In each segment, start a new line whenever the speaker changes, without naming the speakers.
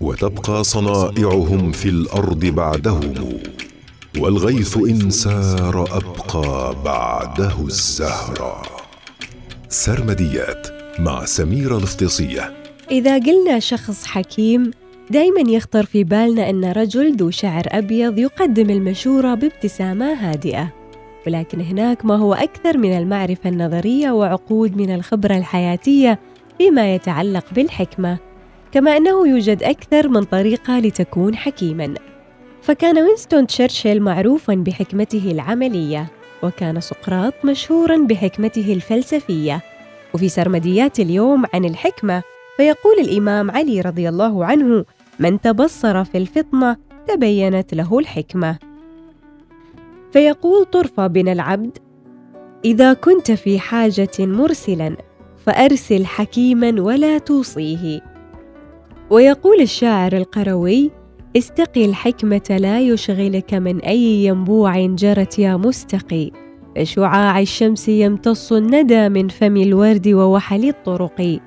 وتبقى صنائعهم في الأرض بعدهم والغيث إن سار أبقى بعده الزهرة سرمديات مع سميره الافتصيه
إذا قلنا شخص حكيم دايما يخطر في بالنا أن رجل ذو شعر أبيض يقدم المشورة بابتسامة هادئة. ولكن هناك ما هو أكثر من المعرفة النظرية وعقود من الخبرة الحياتية فيما يتعلق بالحكمة. كما أنه يوجد أكثر من طريقة لتكون حكيما. فكان وينستون تشرشل معروفا بحكمته العملية وكان سقراط مشهورا بحكمته الفلسفية. وفي سرمديات اليوم عن الحكمة فيقول الإمام علي رضي الله عنه من تبصر في الفطنة تبينت له الحكمة. فيقول طرفة بن العبد إذا كنت في حاجة مرسلا فأرسل حكيما ولا توصيه. ويقول الشاعر القروي استقي الحكمة لا يشغلك من أي ينبوع جرت يا مستقي. فشعاع الشمس يمتص الندى من فم الورد ووحل الطرق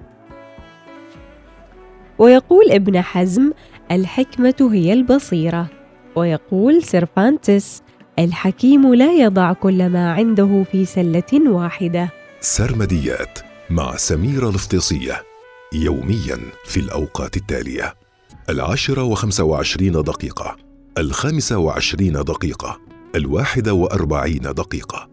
ويقول ابن حزم الحكمة هي البصيرة ويقول سيرفانتس الحكيم لا يضع كل ما عنده في سلة واحدة
سرمديات مع سميرة الافتصية يوميا في الأوقات التالية. العاشرة وخمسة وعشرين دقيقة الخامسة وعشرين دقيقة الواحدة وأربعين دقيقة.